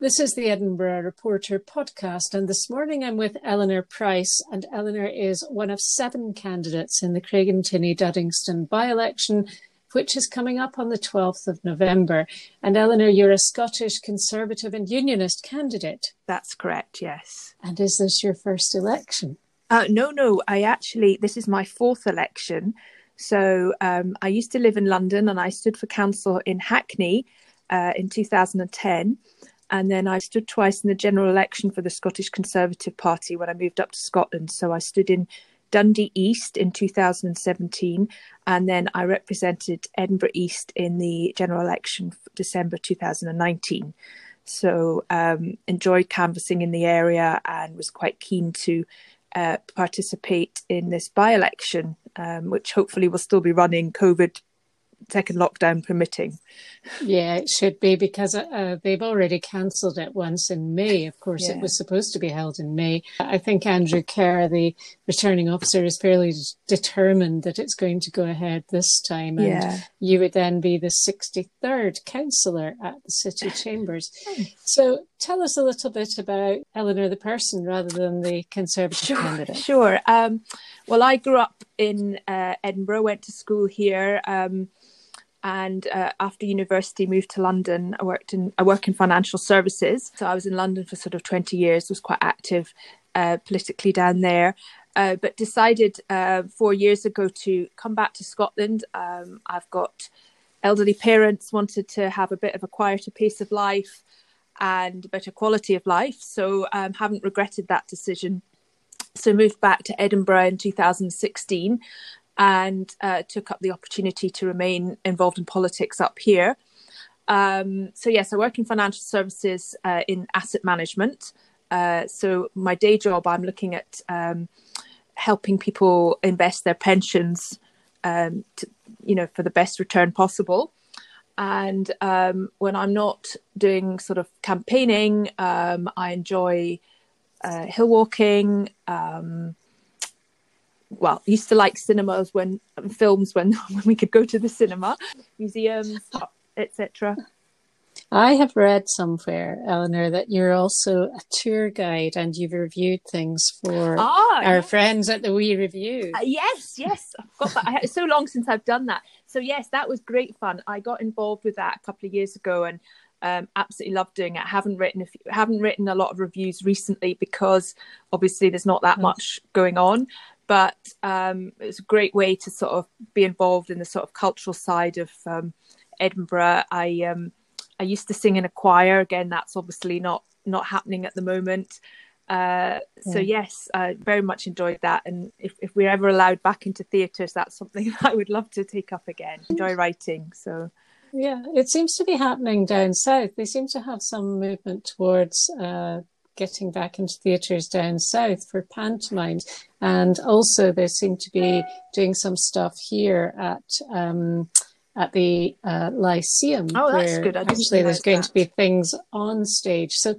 This is the Edinburgh Reporter podcast, and this morning I'm with Eleanor Price, and Eleanor is one of seven candidates in the Craigentinny Duddingston by election, which is coming up on the 12th of November. And Eleanor, you're a Scottish Conservative and Unionist candidate. That's correct, yes. And is this your first election? Uh, no, no, I actually, this is my fourth election. So um, I used to live in London and I stood for council in Hackney uh, in 2010 and then I stood twice in the general election for the Scottish Conservative Party when I moved up to Scotland. So I stood in Dundee East in 2017, and then I represented Edinburgh East in the general election December 2019. So um, enjoyed canvassing in the area and was quite keen to uh, participate in this by-election, um, which hopefully will still be running COVID second lockdown permitting. Yeah, it should be because uh, uh they've already cancelled it once in May. Of course, yeah. it was supposed to be held in May. I think Andrew Kerr, the returning officer, is fairly determined that it's going to go ahead this time. And yeah. you would then be the 63rd councillor at the City Chambers. Hmm. So tell us a little bit about Eleanor the person rather than the Conservative sure, candidate. Sure. Um, well, I grew up in uh, Edinburgh, went to school here. Um, and uh, after university moved to london. I worked in i work in financial services. So i was in london for sort of 20 years was quite active uh, politically down there uh, but decided uh, four years ago to come back to scotland. Um, i've got elderly parents wanted to have a bit of a quieter pace of life and a better quality of life. So um, haven't regretted that decision so moved back to edinburgh in 2016 and uh, took up the opportunity to remain involved in politics up here. Um, so, yes, I work in financial services uh, in asset management. Uh, so, my day job, I'm looking at um, helping people invest their pensions, um, to, you know, for the best return possible. And um, when I'm not doing sort of campaigning, um, I enjoy uh, hill walking, um, well used to like cinemas when films when when we could go to the cinema museums etc I have read somewhere, Eleanor, that you're also a tour guide and you've reviewed things for ah, our yes. friends at the Wee Review. Uh, yes, yes, I've got that. it's so long since I've done that. So yes, that was great fun. I got involved with that a couple of years ago and um, absolutely love doing it. I haven't written a few, haven't written a lot of reviews recently because obviously there's not that mm. much going on but um, it's a great way to sort of be involved in the sort of cultural side of um, Edinburgh. I um, I used to sing in a choir. Again, that's obviously not not happening at the moment. Uh, so yeah. yes, I very much enjoyed that. And if, if we're ever allowed back into theatres, that's something I would love to take up again. Enjoy writing. So yeah, it seems to be happening down south. They seem to have some movement towards uh, getting back into theatres down south for pantomimes. And also, they seem to be doing some stuff here at. Um, at the uh, Lyceum, oh, that's good. actually, there's going that. to be things on stage. So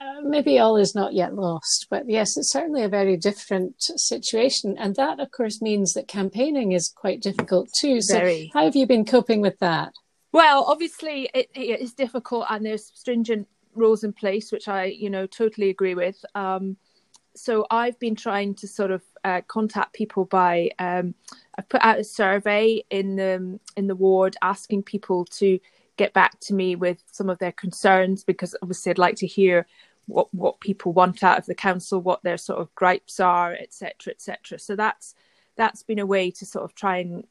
uh, maybe all is not yet lost, but yes, it's certainly a very different situation. And that, of course, means that campaigning is quite difficult too. So, very. how have you been coping with that? Well, obviously, it, it is difficult, and there's stringent rules in place, which I, you know, totally agree with. Um, so I've been trying to sort of uh, contact people by um, I've put out a survey in the in the ward asking people to get back to me with some of their concerns because obviously I'd like to hear what what people want out of the council, what their sort of gripes are, etc., etc. So that's that's been a way to sort of try and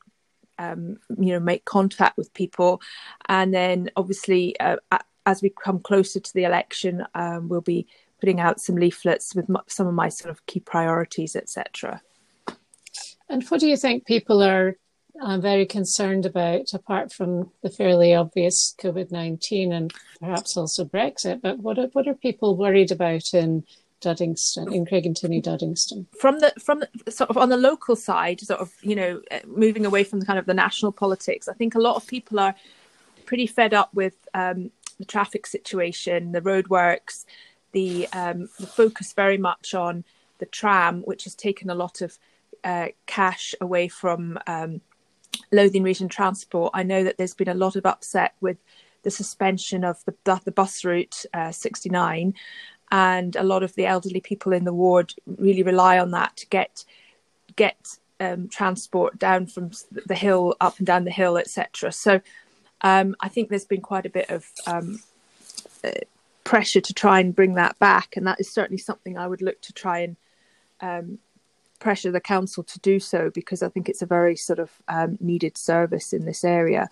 um, you know make contact with people, and then obviously uh, as we come closer to the election, um, we'll be putting out some leaflets with some of my sort of key priorities, etc. And what do you think people are uh, very concerned about, apart from the fairly obvious COVID nineteen and perhaps also Brexit? But what are, what are people worried about in Duddingston, in Craigentinny Duddingston? From the from the, sort of on the local side, sort of you know, uh, moving away from the kind of the national politics, I think a lot of people are pretty fed up with um, the traffic situation, the roadworks, the, um, the focus very much on the tram, which has taken a lot of uh, cash away from um, Lothian Region Transport. I know that there's been a lot of upset with the suspension of the, the bus route uh, 69. And a lot of the elderly people in the ward really rely on that to get get um, transport down from the hill, up and down the hill, etc. So um, I think there's been quite a bit of um, uh, pressure to try and bring that back, and that is certainly something I would look to try and um, pressure the council to do so because I think it's a very sort of um, needed service in this area.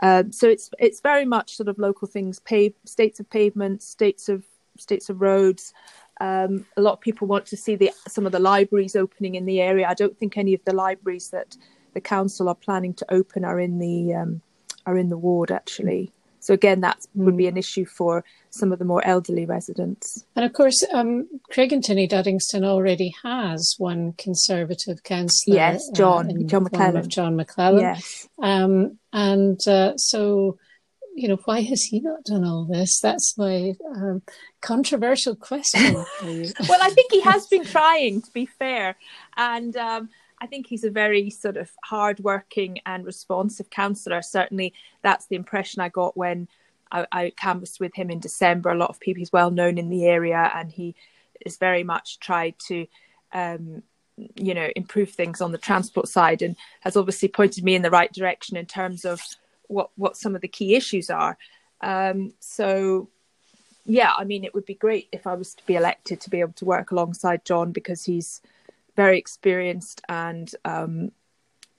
Um, so it's it's very much sort of local things, pave, states of pavements, states of states of roads. Um, a lot of people want to see the some of the libraries opening in the area. I don't think any of the libraries that the council are planning to open are in the um, are in the ward actually. So again, that would be hmm. an issue for some of the more elderly residents. And of course, um, Craigentinny Duddingston already has one Conservative councillor. Yes, John uh, John McLellan. John McLellan. Yes, um, and uh, so you know, why has he not done all this? That's my um, controversial question well, I think he has been trying, to be fair, and um, I think he's a very sort of hardworking and responsive counsellor. Certainly, that's the impression I got when I, I canvassed with him in December. A lot of people, he's well known in the area, and he is very much tried to. Um, you know improve things on the transport side and has obviously pointed me in the right direction in terms of what what some of the key issues are um, so yeah i mean it would be great if i was to be elected to be able to work alongside john because he's very experienced and um,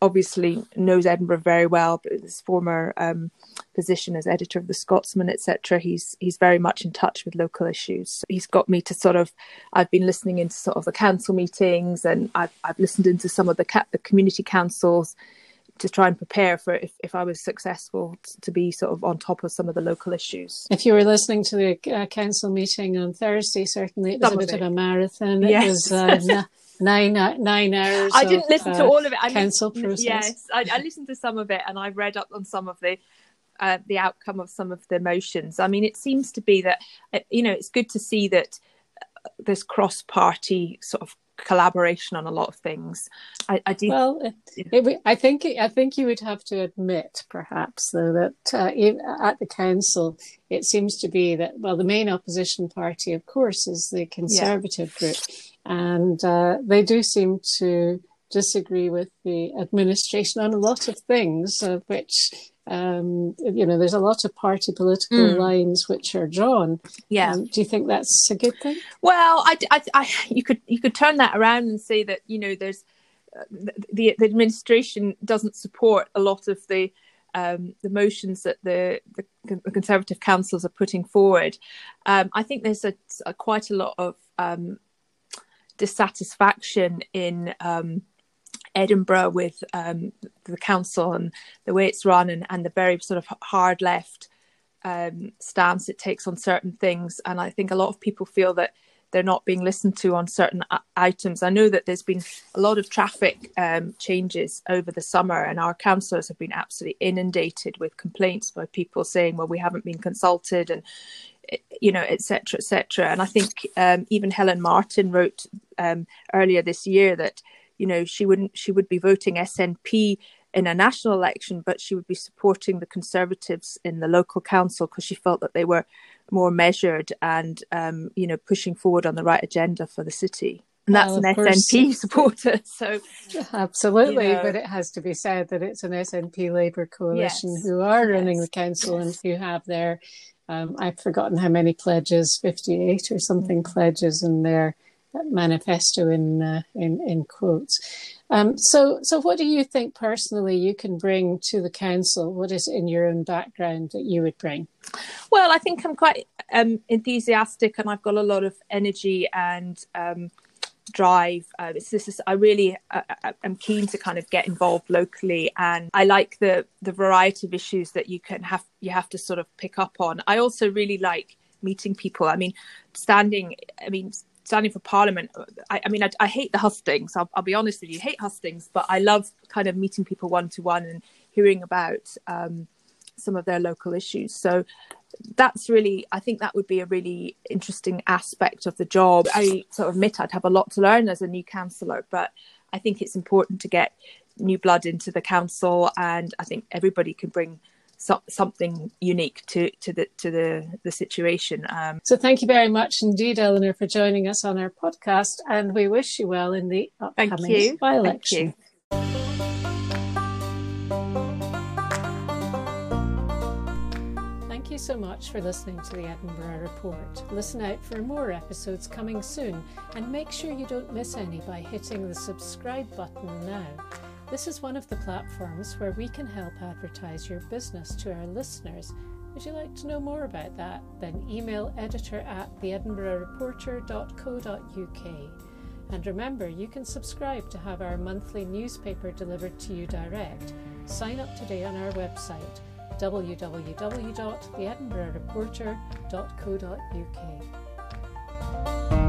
obviously knows Edinburgh very well. But his former um, position as editor of the Scotsman, etc., he's he's very much in touch with local issues. He's got me to sort of. I've been listening into sort of the council meetings, and I've I've listened into some of the ca- the community councils to try and prepare for if, if I was successful to be sort of on top of some of the local issues. If you were listening to the uh, council meeting on Thursday, certainly it was some a bit of, of, a marathon. Yes. It was uh, nine nine hours. I didn't of, listen to uh, all of it. I council process. Yes, I, I, listened to some of it, and I read up on some of the. Uh, the outcome of some of the motions. I mean, it seems to be that uh, you know it's good to see that uh, there's cross-party sort of collaboration on a lot of things. I, I do. Well, it, it, I think I think you would have to admit, perhaps, though, that uh, at the council it seems to be that well, the main opposition party, of course, is the Conservative yeah. group, and uh, they do seem to disagree with the administration on a lot of things, uh, which um, you know, there's a lot of party political mm. lines which are drawn. Yeah. Um, do you think that's a good thing? Well, I, I, I, you could you could turn that around and say that you know there's uh, the the administration doesn't support a lot of the um, the motions that the, the, the Conservative councils are putting forward. Um, I think there's a, a, quite a lot of um, dissatisfaction in um, Edinburgh with um, the council and the way it's run and, and the very sort of hard left um, stance it takes on certain things. And I think a lot of people feel that they're not being listened to on certain items. I know that there's been a lot of traffic um, changes over the summer, and our councillors have been absolutely inundated with complaints by people saying, "Well, we haven't been consulted," and you know, etc., etc. And I think um, even Helen Martin wrote um, earlier this year that you know she wouldn't she would be voting SNP in a national election, but she would be supporting the Conservatives in the local council because she felt that they were more measured and um, you know pushing forward on the right agenda for the city. And that's well, an SNP supporter. So absolutely, you know. but it has to be said that it's an SNP Labour coalition yes. who are running the council yes. and who have their um, I've forgotten how many pledges, fifty eight or something mm-hmm. pledges in their manifesto in uh, in in quotes. Um, so, so what do you think personally you can bring to the council? What is in your own background that you would bring? Well, I think I'm quite um, enthusiastic, and I've got a lot of energy and um, drive. Uh, this is I really uh, am keen to kind of get involved locally, and I like the the variety of issues that you can have you have to sort of pick up on. I also really like meeting people. I mean, standing. I mean standing for Parliament, I, I mean, I, I, hate the hustings. I'll, I'll, be honest with you, hate hustings, but I love kind of meeting people one to one and hearing about um, some of their local issues. So that's really, I think that would be a really interesting aspect of the job. I sort of admit I'd have a lot to learn as a new councillor, but I think it's important to get new blood into the council, and I think everybody can bring so, something unique to to the to the the situation. Um, so thank you very much indeed, Eleanor, for joining us on our podcast, and we wish you well in the upcoming by-election. Thank you so much for listening to the Edinburgh Report. Listen out for more episodes coming soon and make sure you don't miss any by hitting the subscribe button now. This is one of the platforms where we can help advertise your business to our listeners. Would you like to know more about that? Then email editor at theedinburghreporter.co.uk. And remember, you can subscribe to have our monthly newspaper delivered to you direct. Sign up today on our website www.theedinburghreporter.co.uk.